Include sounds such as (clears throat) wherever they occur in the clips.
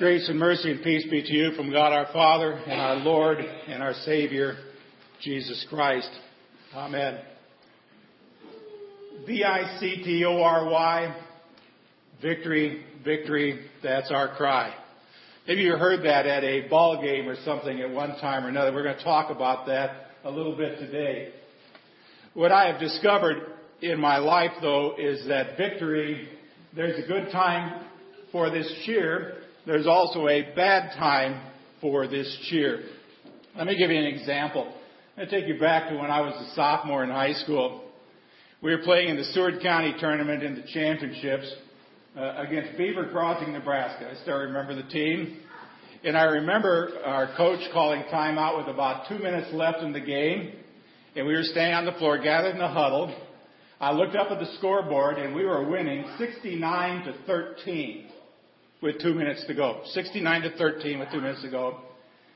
Grace and mercy and peace be to you from God our Father and our Lord and our Savior, Jesus Christ. Amen. V-I-C-T-O-R-Y, victory, victory, that's our cry. Maybe you heard that at a ball game or something at one time or another. We're going to talk about that a little bit today. What I have discovered in my life, though, is that victory, there's a good time for this cheer, there's also a bad time for this cheer. Let me give you an example. To take you back to when I was a sophomore in high school. We were playing in the Seward County tournament in the championships uh, against Beaver Crossing, Nebraska. I still remember the team. And I remember our coach calling timeout with about two minutes left in the game. And we were standing on the floor, gathered in a huddle. I looked up at the scoreboard and we were winning 69 to 13 with two minutes to go. 69 to 13 with two minutes to go.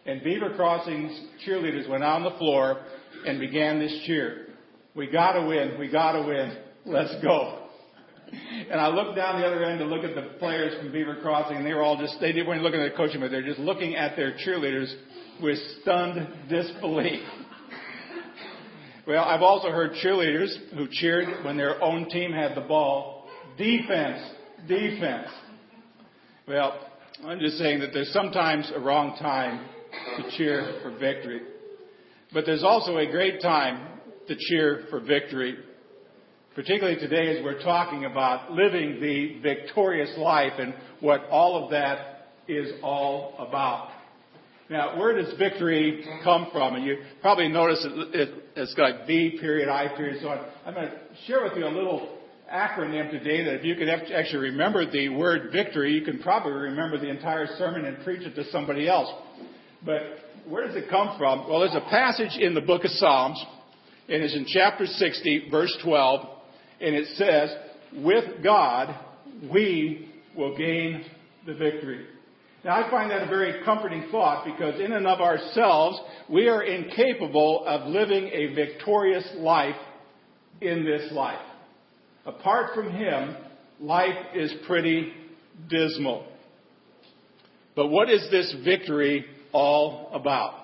And Beaver Crossing's cheerleaders went on the floor and began this cheer. We gotta win, we gotta win, let's go. And I looked down the other end to look at the players from Beaver Crossing and they were all just, they didn't look at the coaching, but they're just looking at their cheerleaders with stunned disbelief. Well, I've also heard cheerleaders who cheered when their own team had the ball. Defense, defense. Well, I'm just saying that there's sometimes a wrong time to cheer for victory. But there's also a great time to cheer for victory. Particularly today as we're talking about living the victorious life and what all of that is all about. Now, where does victory come from? And you probably notice it, has got V period, I period, so on. I'm going to share with you a little acronym today that if you could actually remember the word victory, you can probably remember the entire sermon and preach it to somebody else. But where does it come from? Well, there's a passage in the book of Psalms, and it's in chapter 60, verse 12, and it says, With God, we will gain the victory. Now, I find that a very comforting thought because, in and of ourselves, we are incapable of living a victorious life in this life. Apart from Him, life is pretty dismal. But what is this victory all about?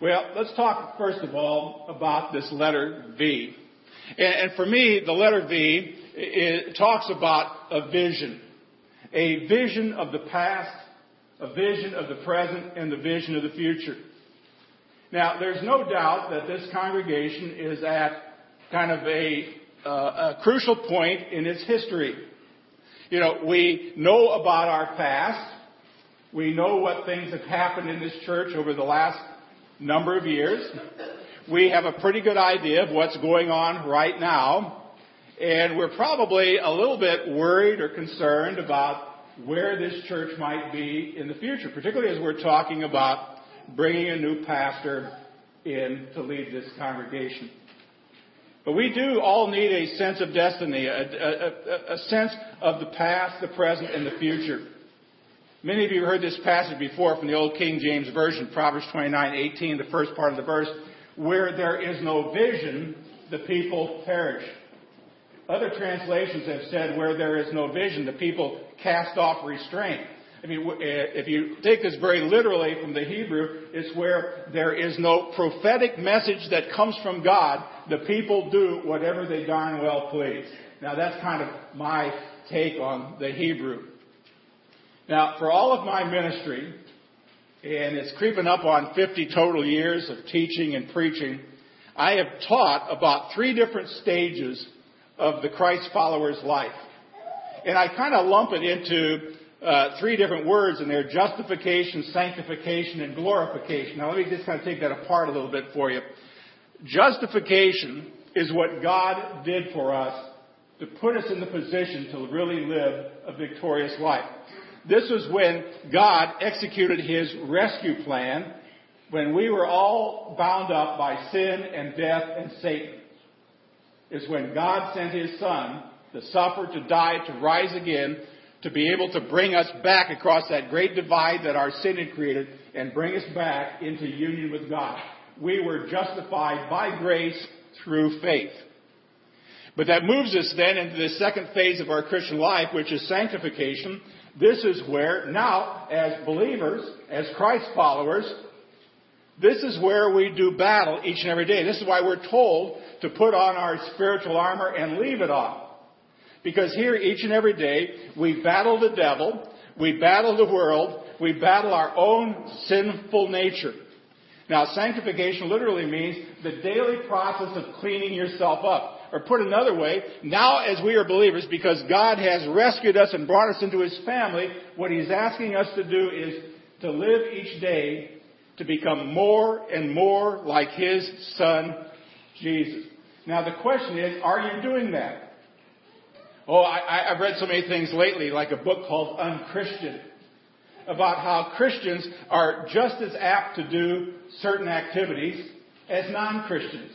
Well, let's talk first of all about this letter V. And, for me, the letter V it talks about a vision. A vision of the past, a vision of the present, and the vision of the future. Now, there's no doubt that this congregation is at kind of a uh, a crucial point in its history. You know, we know about our past. We know what things have happened in this church over the last number of years. We have a pretty good idea of what's going on right now. And we're probably a little bit worried or concerned about where this church might be in the future, particularly as we're talking about bringing a new pastor in to lead this congregation. But we do all need a sense of destiny, a, a, a, sense of the past, the present, and the future. Many of you have heard this passage before from the Old King James Version, Proverbs 29:18, the first part of the verse, where there is no vision, the people perish. Other translations have said, where there is no vision, the people cast off restraint. I mean, eh, if you take this very literally from the Hebrew, it's where there is no prophetic message that comes from God. The people do whatever they darn well please. Now that's kind of my take on the Hebrew. Now, for all of my ministry, and it's creeping up on 50 total years of teaching and preaching, I have taught about three different stages of the Christ follower's life. And I kind of lump it into uh, three different words in there justification, sanctification, and glorification. Now, let me just kind of take that apart a little bit for you. Justification is what God did for us to put us in the position to really live a victorious life. This was when God executed his rescue plan when we were all bound up by sin and death and Satan. Is when God sent his son to suffer, to die, to rise again, to be able to bring us back across that great divide that our sin had created and bring us back into union with God. We were justified by grace through faith. But that moves us then into the second phase of our Christian life, which is sanctification. This is where now, as believers, as Christ followers, this is where we do battle each and every day. This is why we're told to put on our spiritual armor and leave it on. Because here, each and every day, we battle the devil, we battle the world, we battle our own sinful nature. Now, sanctification literally means the daily process of cleaning yourself up. Or put another way, now as we are believers, because God has rescued us and brought us into His family, what He's asking us to do is to live each day to become more and more like His Son, Jesus. Now the question is, are you doing that? Oh, I, have read so many things lately, like a book called Unchristian, about how Christians are just as apt to do certain activities as non-Christians.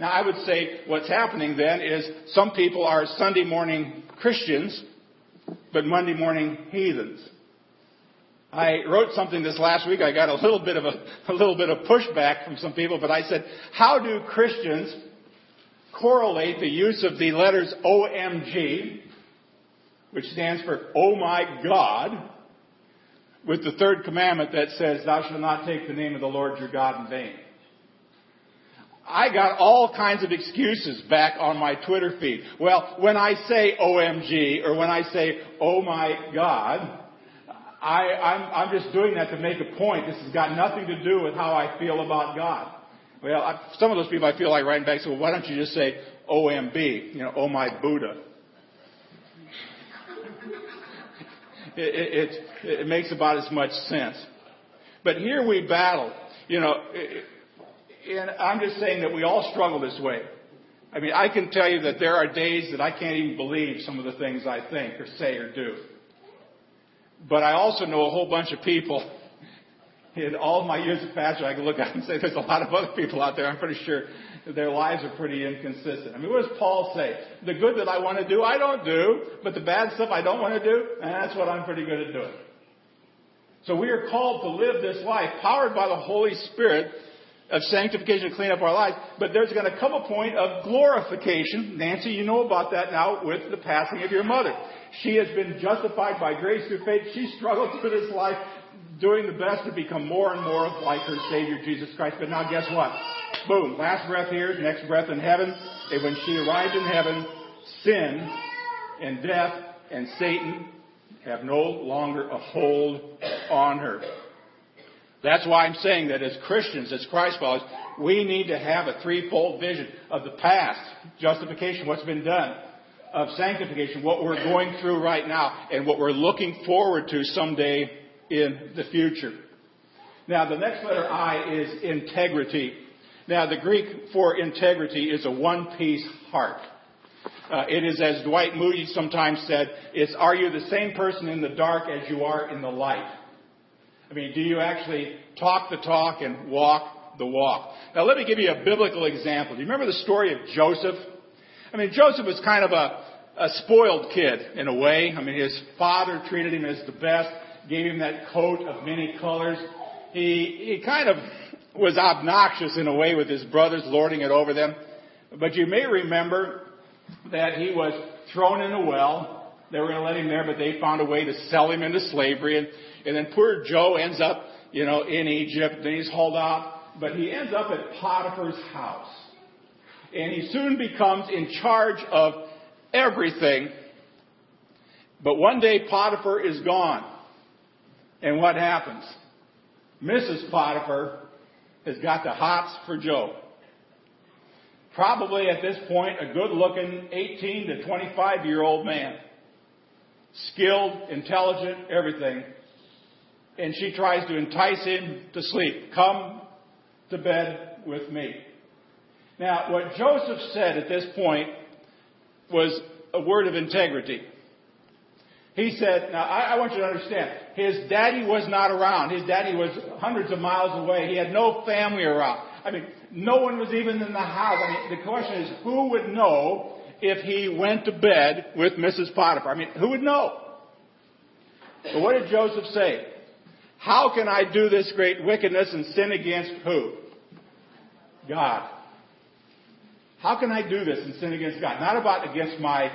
Now I would say what's happening then is some people are Sunday morning Christians, but Monday morning heathens. I wrote something this last week. I got a little bit of a, a little bit of pushback from some people, but I said, how do Christians correlate the use of the letters OMG, which stands for Oh my God, with the third commandment that says, Thou shalt not take the name of the Lord your God in vain. I got all kinds of excuses back on my Twitter feed. Well, when I say OMG or when I say Oh my God, I, I'm just doing that to make a point. This has got nothing to do with how I feel about God. Well, I, some of those people I feel like writing back well, why don't you just say OMB? You know, oh my Buddha. (laughs) it, it, it makes about as much sense. But here we battle. You know, and I'm just saying that we all struggle this way. I mean, I can tell you that there are days that I can't even believe some of the things I think or say or do. But I also know a whole bunch of people. In all my years of pastor, I can look out and say there's a lot of other people out there. I'm pretty sure their lives are pretty inconsistent. I mean, what does Paul say? The good that I want to do, I don't do, but the bad stuff I don't want to do, and that's what I'm pretty good at doing. So we are called to live this life powered by the Holy Spirit of sanctification to clean up our lives, but there's going to come a point of glorification. Nancy, you know about that now with the passing of your mother. She has been justified by grace through faith. She struggled through this life doing the best to become more and more like her Savior, Jesus Christ. But now guess what? Boom. Last breath here, next breath in heaven. And when she arrived in heaven, sin and death and Satan have no longer a hold on her. That's why I'm saying that as Christians, as Christ followers, we need to have a threefold vision of the past, justification, what's been done, of sanctification, what we're going through right now, and what we're looking forward to someday in the future. Now, the next letter I is integrity. Now, the Greek for integrity is a one piece heart. Uh, it is, as Dwight Moody sometimes said, it's are you the same person in the dark as you are in the light? I mean, do you actually talk the talk and walk the walk? Now, let me give you a biblical example. Do you remember the story of Joseph? I mean, Joseph was kind of a, a spoiled kid in a way. I mean, his father treated him as the best, gave him that coat of many colors. He, he kind of was obnoxious in a way with his brothers, lording it over them. But you may remember that he was thrown in a well. They were going to let him there, but they found a way to sell him into slavery. And and then poor Joe ends up, you know, in Egypt. Then he's hauled out. But he ends up at Potiphar's house. And he soon becomes in charge of everything. But one day Potiphar is gone. And what happens? Mrs. Potiphar has got the hots for Joe. Probably at this point a good looking 18 to 25 year old man. Skilled, intelligent, everything and she tries to entice him to sleep. Come to bed with me. Now, what Joseph said at this point was a word of integrity. He said, now I, I, want you to understand, his daddy was not around. His daddy was hundreds of miles away. He had no family around. I mean, no one was even in the house. I mean, the question is, who would know if he went to bed with Mrs. Potiphar? I mean, who would know? But what did Joseph say? How can I do this great wickedness and sin against who? God. How can I do this and sin against God? Not about against my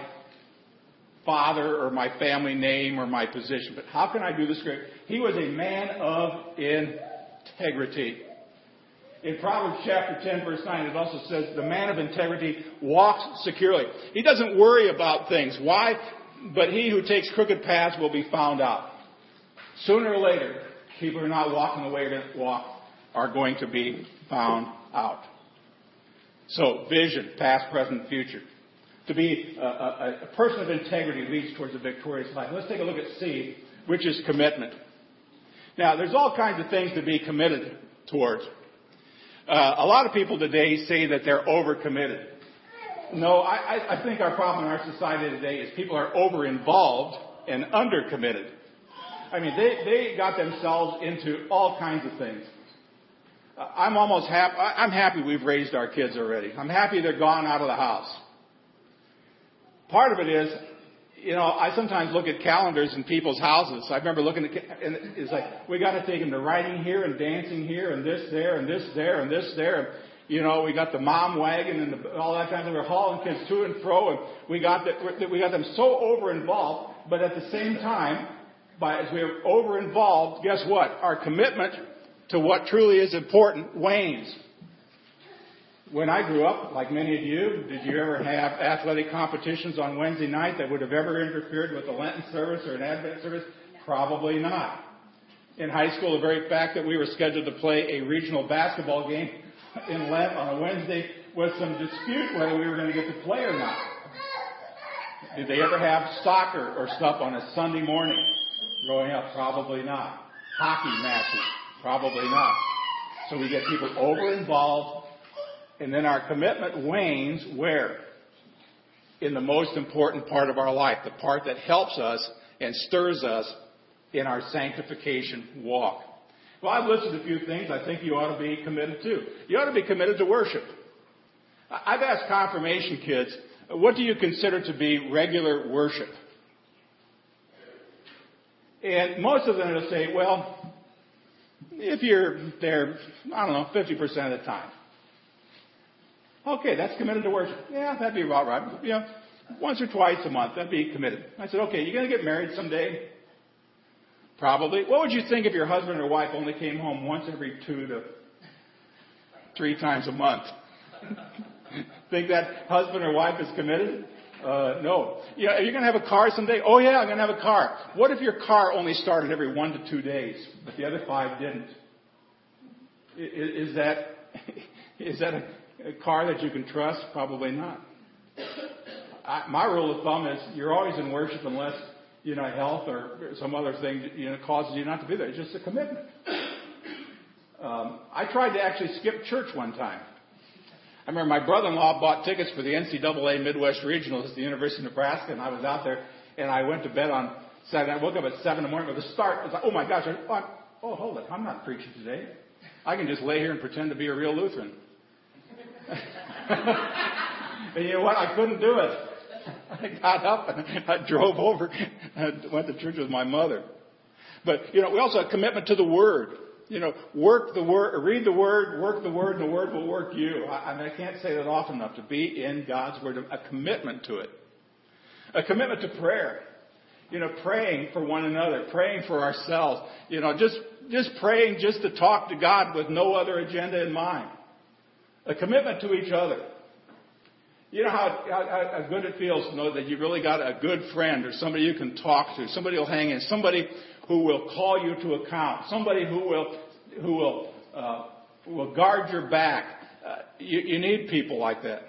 father or my family name or my position, but how can I do this great? He was a man of integrity. In Proverbs chapter 10 verse 9, it also says, the man of integrity walks securely. He doesn't worry about things. Why? But he who takes crooked paths will be found out. Sooner or later, people who are not walking the way they walk are going to be found out. So, vision, past, present, future. To be a, a, a person of integrity leads towards a victorious life. Let's take a look at C, which is commitment. Now, there's all kinds of things to be committed towards. Uh, a lot of people today say that they're overcommitted. No, I, I think our problem in our society today is people are over involved and undercommitted. I mean, they, they got themselves into all kinds of things. Uh, I'm almost happy, I'm happy we've raised our kids already. I'm happy they're gone out of the house. Part of it is, you know, I sometimes look at calendars in people's houses. I remember looking at, and it's like, we got to take them to writing here and dancing here and this there and this there and this there. And, you know, we got the mom wagon and the, all that kind of, thing. we're hauling kids to and fro and we got that, we got them so over involved, but at the same time, by, as we're over involved, guess what? Our commitment to what truly is important wanes. When I grew up, like many of you, did you ever have athletic competitions on Wednesday night that would have ever interfered with a Lenten service or an Advent service? Probably not. In high school, the very fact that we were scheduled to play a regional basketball game (laughs) in Lent on a Wednesday was some dispute whether we were going to get to play or not. Did they ever have soccer or stuff on a Sunday morning? growing up? Probably not. Hockey matches? Probably not. So we get people over involved, and then our commitment wanes where? In the most important part of our life, the part that helps us and stirs us in our sanctification walk. Well, I've listed a few things I think you ought to be committed to. You ought to be committed to worship. I've asked confirmation kids, what do you consider to be regular worship? And most of them will say, well, if you're there, I don't know, 50% of the time. Okay, that's committed to worship. Yeah, that'd be about right. You know, once or twice a month, that'd be committed. I said, okay, you're gonna get married someday? Probably. What would you think if your husband or wife only came home once every two to three times a month? (laughs) think that husband or wife is committed? Uh, no. Yeah, are you going to have a car someday? Oh yeah, I'm going to have a car. What if your car only started every one to two days, but the other five didn't? Is, is that (laughs) is that a car that you can trust? Probably not. I, my rule of thumb is you're always in worship unless you know health or some other thing you know causes you not to be there. It's just a commitment. Um, I tried to actually skip church one time. I remember my brother-in-law bought tickets for the NCAA Midwest Regionals at the University of Nebraska, and I was out there, and I went to bed on Saturday. I woke up at 7 in the morning with a start. I was like, oh my gosh, I, oh, hold it, I'm not preaching today. I can just lay here and pretend to be a real Lutheran. And (laughs) you know what? I couldn't do it. I got up and I drove over and went to church with my mother. But, you know, we also have commitment to the Word you know, work the word, read the word, work the word, and the word will work you. I, I, mean, I can't say that often enough to be in God's word, a commitment to it. A commitment to prayer. You know, praying for one another, praying for ourselves. You know, just, just praying just to talk to God with no other agenda in mind. A commitment to each other. You know how, how, how good it feels to know that you really got a good friend or somebody you can talk to, somebody who will hang in, somebody who will call you to account, somebody who will who will uh, will guard your back. Uh, you, you, need people like that.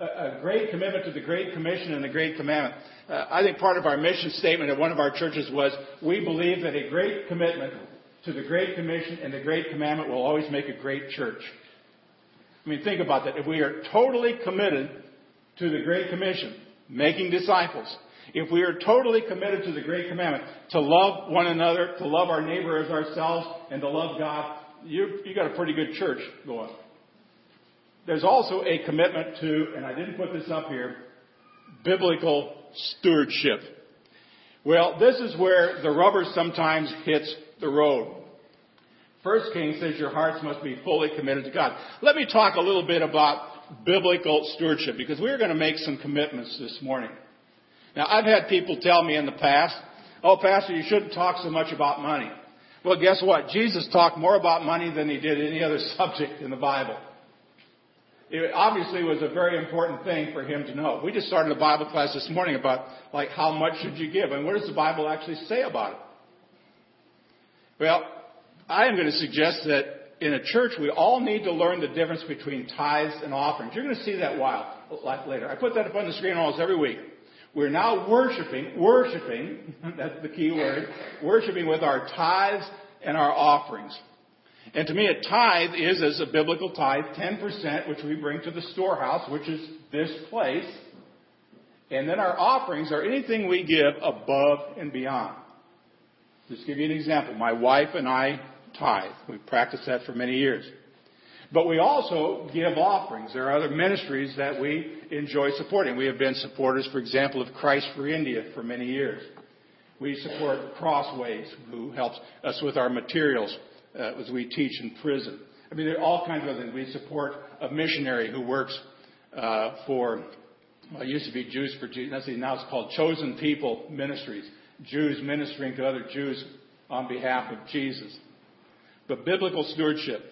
A, a, great commitment to the Great Commission and the Great Commandment. Uh, I think part of our mission statement at one of our churches was we believe that a great commitment to the Great Commission and the Great Commandment will always make a great church. I mean, think about that. If we are totally committed to the Great Commission, making disciples, if we are totally committed to the Great Commandment, to love one another, to love our neighbor as ourselves, and to love God, you, you got a pretty good church going. There's also a commitment to, and I didn't put this up here, biblical stewardship. Well, this is where the rubber sometimes hits the road. First King says your hearts must be fully committed to God. Let me talk a little bit about biblical stewardship because we're going to make some commitments this morning. Now, I've had people tell me in the past, oh, Pastor, you shouldn't talk so much about money. Well, guess what? Jesus talked more about money than he did any other (laughs) subject in the Bible. It obviously was a very important thing for him to know. We just started a Bible class this morning about, like, how much should you give? And what does the Bible actually say about it? Well, I am going to suggest that in a church, we all need to learn the difference between tithes and offerings. You're going to see that while, later. I put that up on the screen almost every week. We're now worshiping, worshiping, (laughs) that's the key word, worshiping with our tithes and our offerings. And to me, a tithe is, as a biblical tithe, 10%, which we bring to the storehouse, which is this place. And then our offerings are anything we give above and beyond. Just give you an example. My wife and I tithe. We've practiced that for many years. But we also give offerings. There are other ministries that we enjoy supporting. We have been supporters, for example, of Christ for India for many years. We support Crossways, who helps us with our materials uh, as we teach in prison. I mean, there are all kinds of things. We support a missionary who works uh, for, well, it used to be Jews for Jesus. Now it's called Chosen People Ministries. Jews ministering to other Jews on behalf of Jesus. But biblical stewardship.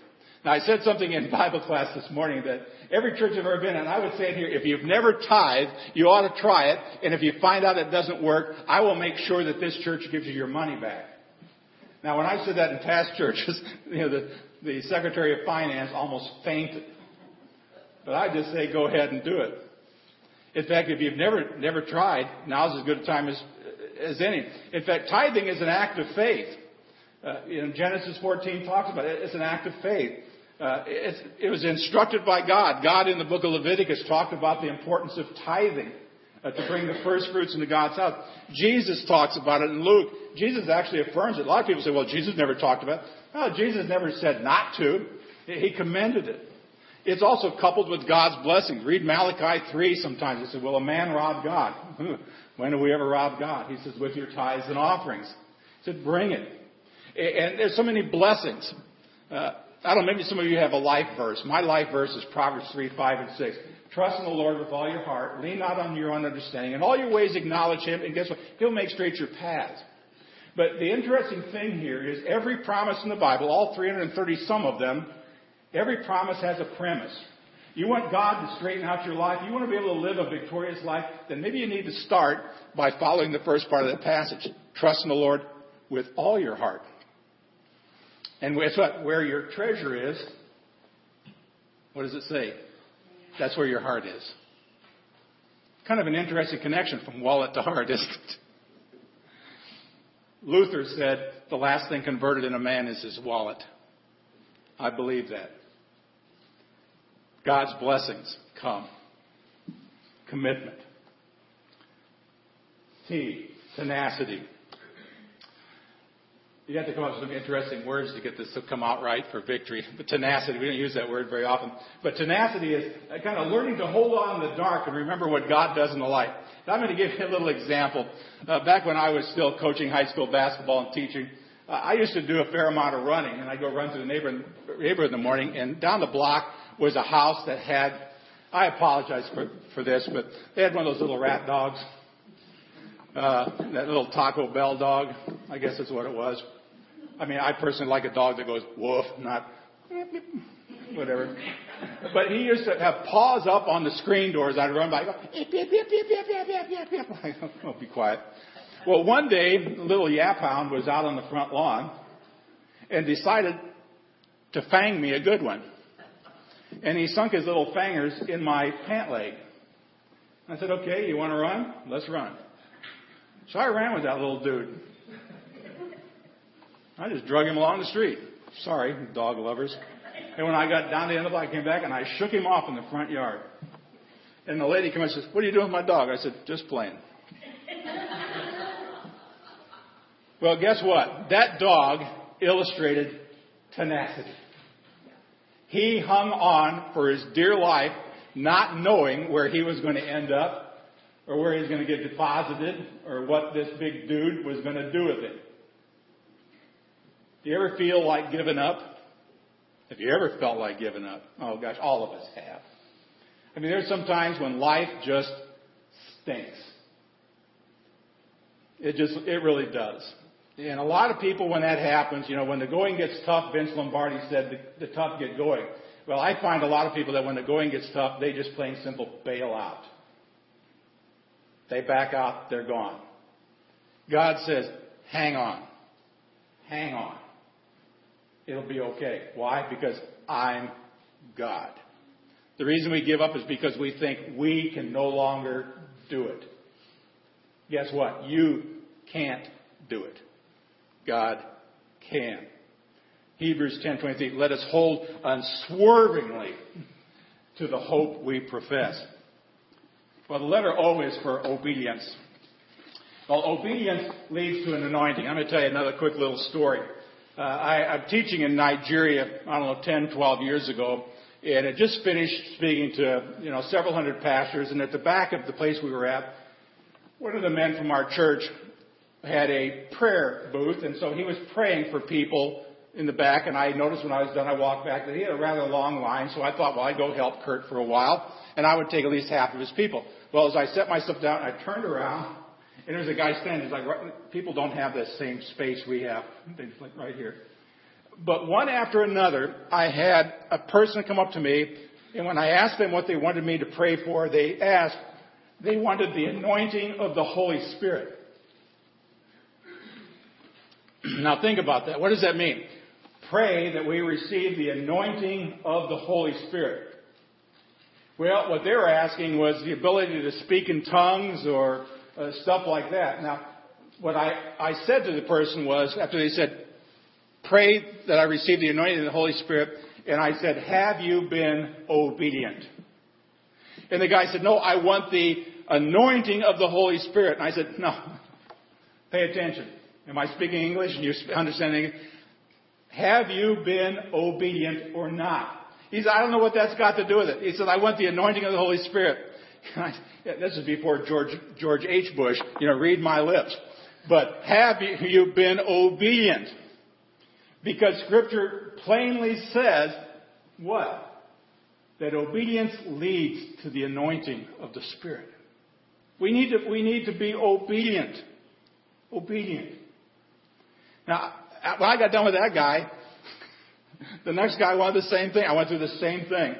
Now, I said something in (laughs) Bible class this morning that every church I've ever been in, I would say it here, if you've never tithed, you ought to try it. And if you find out it doesn't work, I will make sure that this church gives you your money back. Now, when I said that in past (laughs) churches, you know, the, the Secretary of Finance almost fainted. But I just say go ahead and do it. In fact, if you've never, never tried, now's as good a time as, as any. In fact, tithing is an act of faith. Uh, you know, Genesis 14 talks about it. It's an act of faith. Uh, it was instructed by God. God in the book of Leviticus talked about the importance of tithing uh, to bring the first fruits into God's house. Jesus talks about it in Luke. Jesus actually affirms it. A lot of people say, well, Jesus never talked about it. No, Jesus never said not to. He commended it. It's also coupled with God's blessings. Read Malachi 3 sometimes. He said, will a man rob God? (laughs) when do we ever rob God? He says, with your tithes and offerings. He said, bring it. And there's so many blessings. Uh, I don't know, maybe some of you have a life verse. My life verse is Proverbs 3, 5, and 6. Trust in the Lord with all your heart. Lean not on your own understanding. In all your ways acknowledge Him, and guess what? He'll make straight your paths. But the interesting thing here is every promise in the Bible, all 330 some of them, every promise has a premise. You want God to straighten out your life, you want to be able to live a victorious life, then maybe you need to start by following the first part of that passage. Trust in the Lord with all your heart. And what? Where your treasure is, what does it say? That's where your heart is. Kind of an interesting connection from wallet to heart, (laughs) isn't it? Luther said the last thing converted in a man is his wallet. I believe that. God's blessings come. Commitment. T, tenacity. You have to come up with some interesting words to get this to come out right for victory. (laughs) But tenacity, we don't use that word very often. But tenacity is kind of learning to hold on in the dark and remember what God does in the light. Now, I'm going to give you a little example. Uh, back when I was still coaching high school basketball and teaching, uh, I used to do a fair amount of running, and I'd go run through the neighborhood, neighborhood in the morning, and down the block was a house that had, I apologize for, for this, but they had one of those little rat dogs. Uh, that little Taco Bell dog, I guess is what it was. I mean, I personally like a dog that goes woof, not whatever. But he used to have paws up on the screen doors. I'd run by, go, yip, yip, yip, yip, yip, yip, yip, yip, yip. I go, oh, be quiet. Well, one day, little yap hound was out on the front lawn and decided to fang me a good one. And he sunk his little fangers in my pant leg. I said, okay, you want to run? Let's run. So I ran with that little dude. I just drug him along the street. Sorry, dog lovers. And when I got down to the end of the block, I came back and I shook him off in the front yard. And the lady came and says, What are you doing with my dog? I said, Just playing. well, guess what? That dog illustrated tenacity. He hung on for his dear life, not knowing where he was going to end up, or where he was going to get deposited, or what this big dude was going to do with it. Do you ever feel like giving up? Have you ever felt like giving up? Oh gosh, all of us have. I mean, there's some times when life just stinks. It just, it really does. And a lot of people, when that happens, you know, when the going gets tough, Vince Lombardi said the, the tough get going. Well, I find a lot of people that when the going gets tough, they just plain simple bail out. They back out, they're gone. God says, hang on. Hang on. It'll be okay. Why? Because I'm God. The reason we give up is because we think we can no longer do it. Guess what? You can't do it. God can. Hebrews 10:23 let us hold unswervingly to the hope we profess. Well, the letter O is for obedience. Well, obedience leads to an anointing. I'm going to tell you another quick little story. Uh, I, I'm teaching in Nigeria, I don't know, 10, 12 years ago, and I just finished speaking to, you know, several hundred pastors, and at the back of the place we were at, one of the men from our church had a prayer booth, and so he was praying for people in the back, and I noticed when I was done, I walked back that he had a rather long line, so I thought, well, I'd go help Kurt for a while, and I would take at least half of his people. Well, as I set myself down, I turned around, and there's a guy standing. He's like, people don't have the same space we have. Things like right here. But one after another, I had a person come up to me, and when I asked them what they wanted me to pray for, they asked, they wanted the anointing of the Holy Spirit. (clears throat) Now think about that. What does that mean? Pray that we receive the anointing of the Holy Spirit. Well, what they were asking was the ability to speak in tongues or uh, stuff like that. Now, what I, I said to the person was, after they said, pray that I receive the anointing of the Holy Spirit, and I said, have you been obedient? And the guy said, no, I want the anointing of the Holy Spirit. And I said, no, pay attention. Am I speaking English and you're understanding? Have you been obedient or not? He said, I don't know what that's got to do with it. He said, I want the anointing of the Holy Spirit. This is before George, George H. Bush, you know, read my lips. But have you been obedient? Because scripture plainly says what? That obedience leads to the anointing of the Spirit. We need to, we need to be obedient. Obedient. Now, when I got done with that guy, (laughs) the next guy wanted the same thing. I went through the same thing.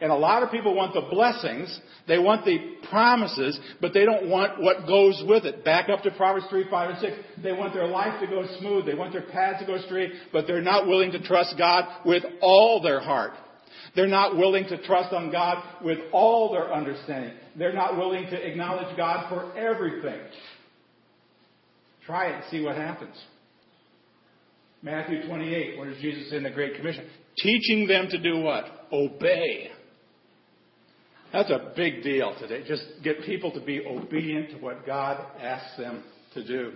And a lot of people want the blessings, they want the promises, but they don't want what goes with it. Back up to Proverbs 3, 5, and 6. They want their life to go smooth. They want their paths to go straight, but they're not willing to trust God with all their heart. They're not willing to trust on God with all their understanding. They're not willing to acknowledge God for everything. Try it and see what happens. Matthew 28, what does Jesus in the Great Commission? Teaching them to do what? Obey. That's a big deal today. Just get people to be obedient to what God asks them to do.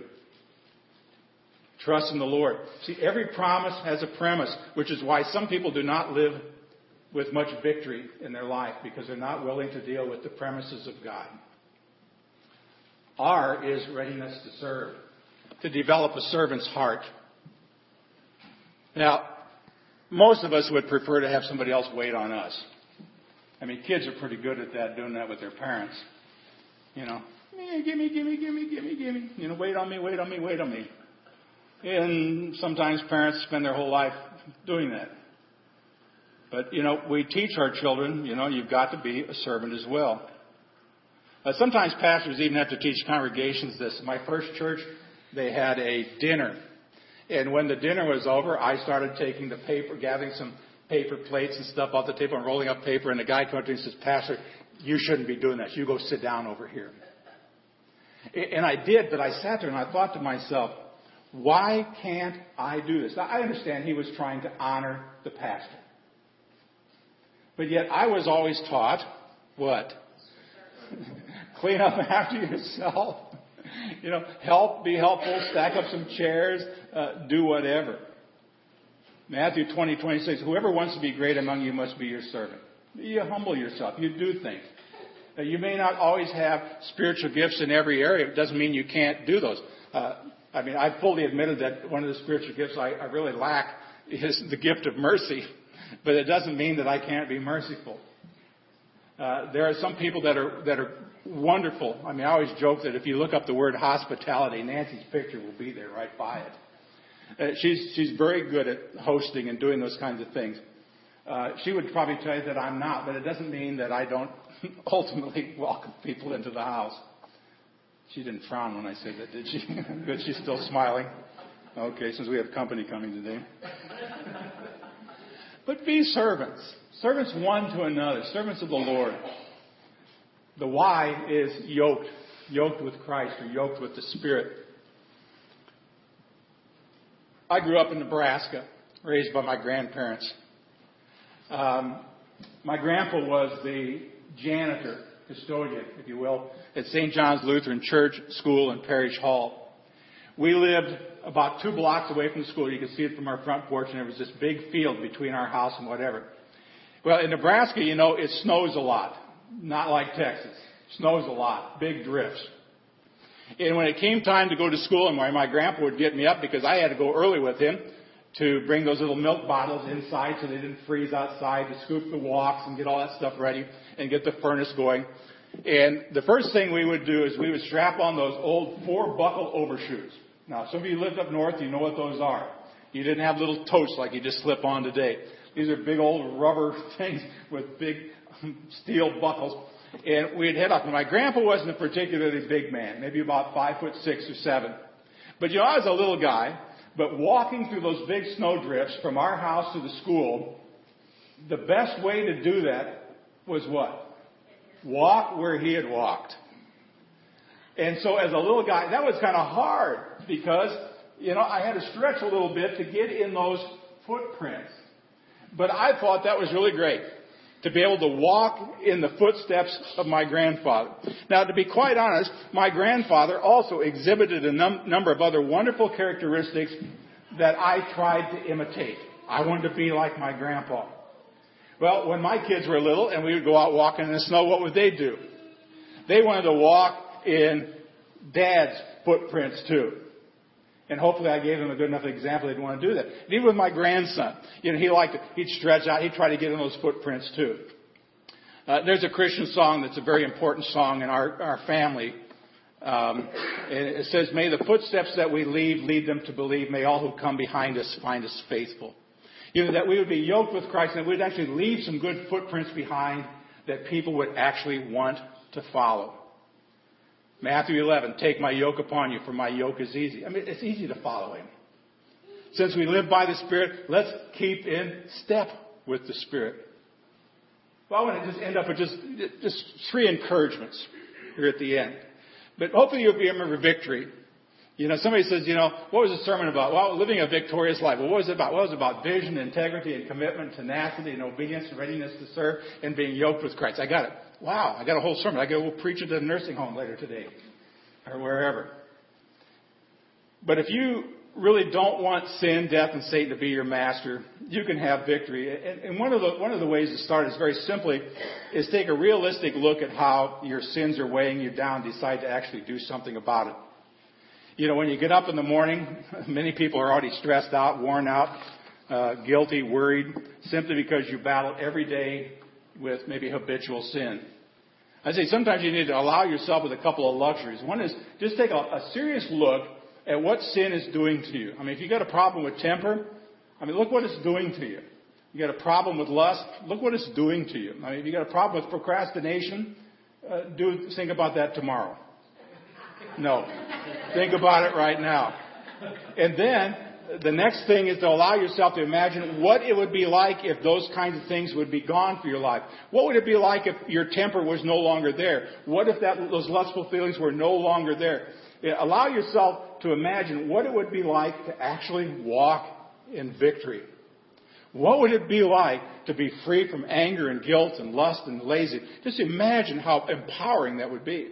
Trust in the Lord. See, every promise has a premise, which is why some people do not live with much victory in their life because they're not willing to deal with the premises of God. R is readiness to serve, to develop a servant's heart. Now, most of us would prefer to have somebody else wait on us. I mean, kids are pretty good at that, doing that with their parents. You know, eh, gimme, gimme, gimme, gimme, gimme. You know, wait on me, wait on me, wait on me. And sometimes parents spend their whole life doing that. But, you know, we teach our children, you know, you've got to be a servant as well. Uh, sometimes pastors even have to teach congregations this. My first church, they had a dinner. And when the dinner was over, I started taking the paper, gathering some paper plates and stuff off the table and rolling up paper. And the guy comes to me and says, Pastor, you shouldn't be doing that. You go sit down over here. And I did, but I sat there and I thought to myself, why can't I do this? Now, I understand he was trying to honor the pastor. But yet I was always taught what? (laughs) Clean up (laughs) after yourself. you know, help, be helpful, stack up some chairs, uh, do whatever. Matthew 20, 26, whoever wants to be great among you must be your servant. You humble yourself. You do things. Now, you may not always have spiritual gifts in every area. It doesn't mean you can't do those. Uh, I mean, I've fully admitted that one of the spiritual gifts I, I really lack is the gift of mercy, but it doesn't mean that I can't be merciful. Uh, there are some people that are that are wonderful. I mean, I always joke that if you look up the word hospitality, Nancy's picture will be there right by it. Uh, she's she's very good at hosting and doing those kinds of things. Uh, she would probably tell you that I'm not, but it doesn't mean that I don't (laughs) ultimately welcome people into the house. She didn't frown when I said that, did she? (laughs) Good, she's still smiling. Okay, since we have company coming today. (laughs) but be servants. Servants one to another. Servants of the Lord. The Y is yoked. Yoked with Christ or yoked with the Spirit. I grew up in Nebraska, raised by my grandparents. Um, my grandpa was the janitor, custodian, if you will, at St. John's Lutheran Church, School, and Parish Hall. We lived about two blocks away from the school. You can see it from our front porch, and there was this big field between our house and whatever. Well, in Nebraska, you know, it snows a lot. Not like Texas. Snows a lot. Big drifts. And when it came time to go to school, and my, my grandpa would get me up because I had to go early with him to bring those little milk bottles inside so they didn't freeze outside, to scoop the walks and get all that stuff ready and get the furnace going. And the first thing we would do is we would strap on those old four buckle overshoes. Now, some of you lived up north, you know what those are. You didn't have little totes like you just slip on today. These are big old rubber (laughs) things with big um, steel buckles. And we'd head up. And my grandpa wasn't a particularly big man, maybe about five foot six or seven. But you know, I was a little guy, but walking through those big snowdrifts from our house to the school, the best way to do that was what? Walk where he had walked. And so as a little guy, that was kind of hard because, you know, I had to stretch a little bit to get in those footprints. But I thought that was really great to be able to walk in the footsteps of my grandfather. Now, to be quite honest, my grandfather also exhibited a num- number of other wonderful characteristics that I tried to imitate. I wanted to be like my grandpa. Well, when my kids were little and we would go out walking in the snow, what would they do? They wanted to walk in dad's footprints too. And hopefully I gave them a good enough example they'd want to do that. And even with my grandson, you know, he liked to, he'd stretch out, he'd try to get in those footprints too. Uh, there's a Christian song that's a very important song in our, our family. Um, it says, May the footsteps that we leave lead them to believe. May all who come behind us find us faithful. You know, that we would be yoked with Christ and we'd actually leave some good footprints behind that people would actually want to follow. Matthew 11, take my yoke upon you, for my yoke is easy. I mean, it's easy to follow him. Since we live by the Spirit, let's keep in step with the Spirit. Well, I want to just end up with just, just three encouragements here at the end. But hopefully you'll remember victory. You know, somebody says, you know, what was the sermon about? Well, living a victorious life. Well, what was it about? Well, it was about vision, integrity, and commitment, tenacity, and obedience, and readiness to serve, and being yoked with Christ. I got it. Wow, I got a whole sermon. I go preach it at a nursing home later today or wherever. But if you really don't want sin, death, and Satan to be your master, you can have victory. And, one of the one of the ways to start is very simply is take a realistic look at how your sins are weighing you down. Decide to actually do something about it. You know, when you get up in the morning, (laughs) many people are already stressed out, worn out, uh, guilty, worried, simply because you battle every day with maybe habitual sin. I say sometimes you need to allow yourself with a couple of luxuries. One is just take a, a serious look at what sin is doing to you. I mean, if you got a problem with temper, I mean, look what it's doing to you. You got a problem with lust, look what it's doing to you. I mean, if you got a problem with procrastination, uh, do think about that tomorrow. No, think about it right now. And then the next thing is to allow yourself to imagine what it would be like if those kinds of things would be gone for your life. What would it be like if your temper was no longer there? What if that, those lustful feelings were no longer there? Allow yourself to imagine what it would be like to actually walk in victory. What would it be like to be free from anger and guilt and lust and lazy? Just imagine how empowering that would be.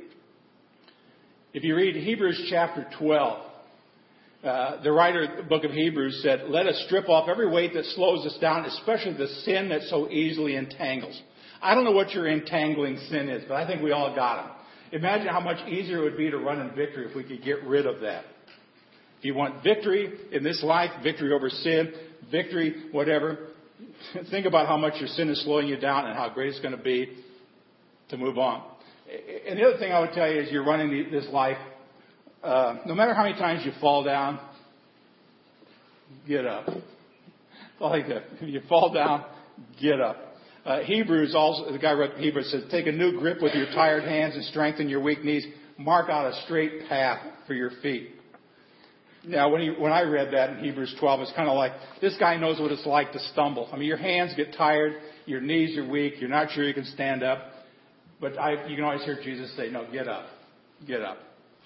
If you read Hebrews chapter 12, uh, the writer of the book of Hebrews said, Let us strip off every weight that slows us down, especially the sin that so easily entangles. I don't know what your entangling sin is, but I think we all got them. Imagine how much easier it would be to run in victory if we could get rid of that. If you want victory in this life, victory over sin, victory, whatever, (laughs) think about how much your sin is slowing you down and how great it's going to be to move on. And the other thing I would tell you is you're running this life, uh, no matter how many times you fall down, get up. (laughs) All I. If you fall down, get up. Uh, Hebrews also, the guy wrote Hebrews says, take a new grip with your tired hands and strengthen your weak knees. Mark out a straight path for your feet. Now, when, he, when I read that in Hebrews 12, it's kind of like this guy knows what it's like to stumble. I mean, your hands get tired, your knees are weak, you're not sure you can stand up. But I, you can always hear Jesus say, No, get up. Get up.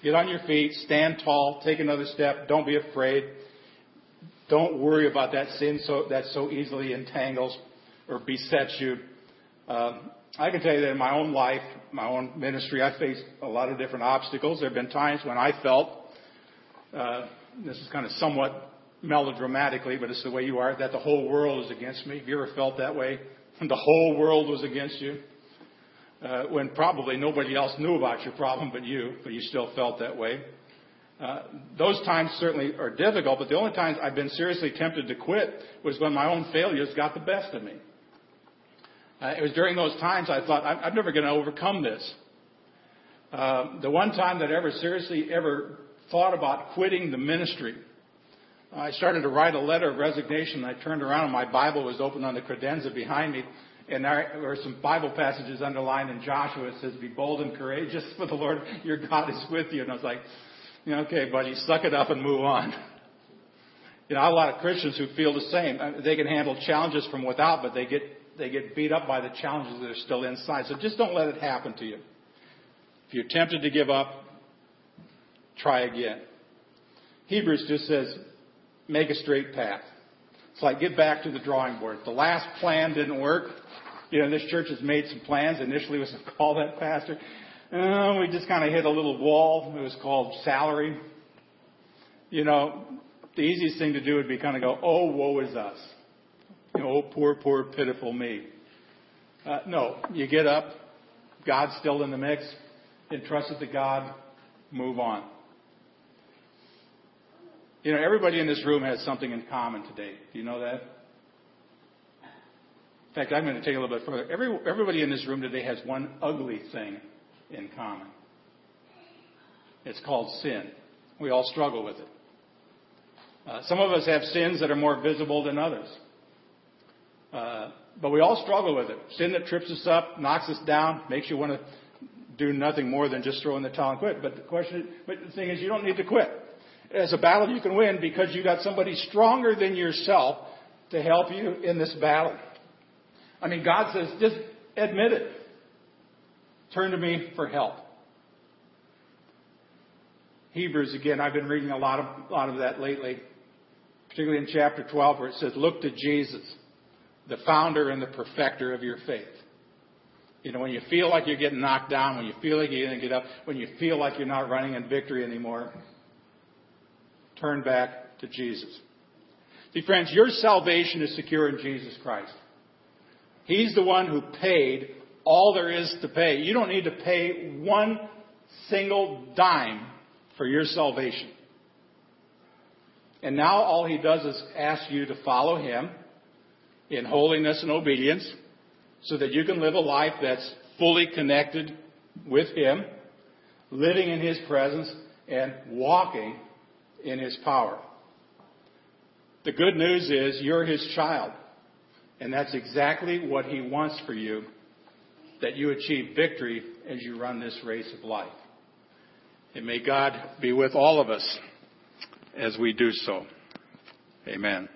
Get on your feet, stand tall, take another step, don't be afraid. Don't worry about that sin so, that so easily entangles or besets you. Um, I can tell you that in my own life, my own ministry, I faced a lot of different obstacles. There have been times when I felt, uh, this is kind of somewhat melodramatically, but it's the way you are, that the whole world is against me. Have you ever felt that way? (laughs) The whole world was against you? Uh, when probably nobody else knew about your problem but you, but you still felt that way. Uh, those times certainly are difficult, but the only times I've been seriously tempted to quit was when my own failures got the best of me. Uh, it was during those times I thought, I'm, I'm never going to overcome this. Uh, the one time that I ever seriously ever thought about quitting the ministry, I started to write a letter of resignation. I turned around and my Bible was open on the credenza behind me. And there were some Bible passages underlined in Joshua. It says, Be bold and courageous, for the Lord your God is with you. And I was like, okay, buddy, suck it up and move on. You know, a lot of Christians who feel the same. Uh, they can handle challenges from without, but they get they get beat up by the challenges that are still inside. So just don't let it happen to you. If you're tempted to give up, try again. Hebrews just says, make a straight path. It's like get back to the drawing board. The last plan didn't work. You know, this church has made some plans. Initially was (laughs) to call that pastor. Uh, we just kind of hit a little wall. It was called salary. You know, the easiest thing to do would be kind of go, oh, woe is us. You know, oh, poor, poor, pitiful me. Uh, no, you get up. God's still in the mix. Entrust it to God. Move on. You know, everybody in this room has something in common today. Do you know that? In fact, I'm going to take it a little bit further. Every, everybody in this room today has one ugly thing in common. It's called sin. We all struggle with it. Uh, some of us have sins that are more visible than others. Uh, but we all struggle with it. Sin that trips us up, knocks us down, makes you want to do nothing more than just throw in the towel and quit. But the question, but the thing is, you don't need to quit. It's a battle you can win because you got somebody stronger than yourself to help you in this battle. I mean, God says, just admit it. Turn to me for help. Hebrews, again, I've been reading a lot of, lot of that lately, particularly in chapter 12, where it says, Look to Jesus, the founder and the perfecter of your faith. You know, when you feel like you're getting knocked down, when you feel like you're going to get up, when you feel like you're not running in victory anymore, turn back to Jesus. See, friends, your salvation is secure in Jesus Christ. He's the one who paid all there is to pay. You don't need to pay one single dime for your salvation. And now all he does is ask you to follow him in holiness and obedience so that you can live a life that's fully connected with him, living in his presence, and walking in his power. The good news is you're his child. And that's exactly what he wants for you that you achieve victory as you run this race of life. And may God be with all of us as we do so. Amen.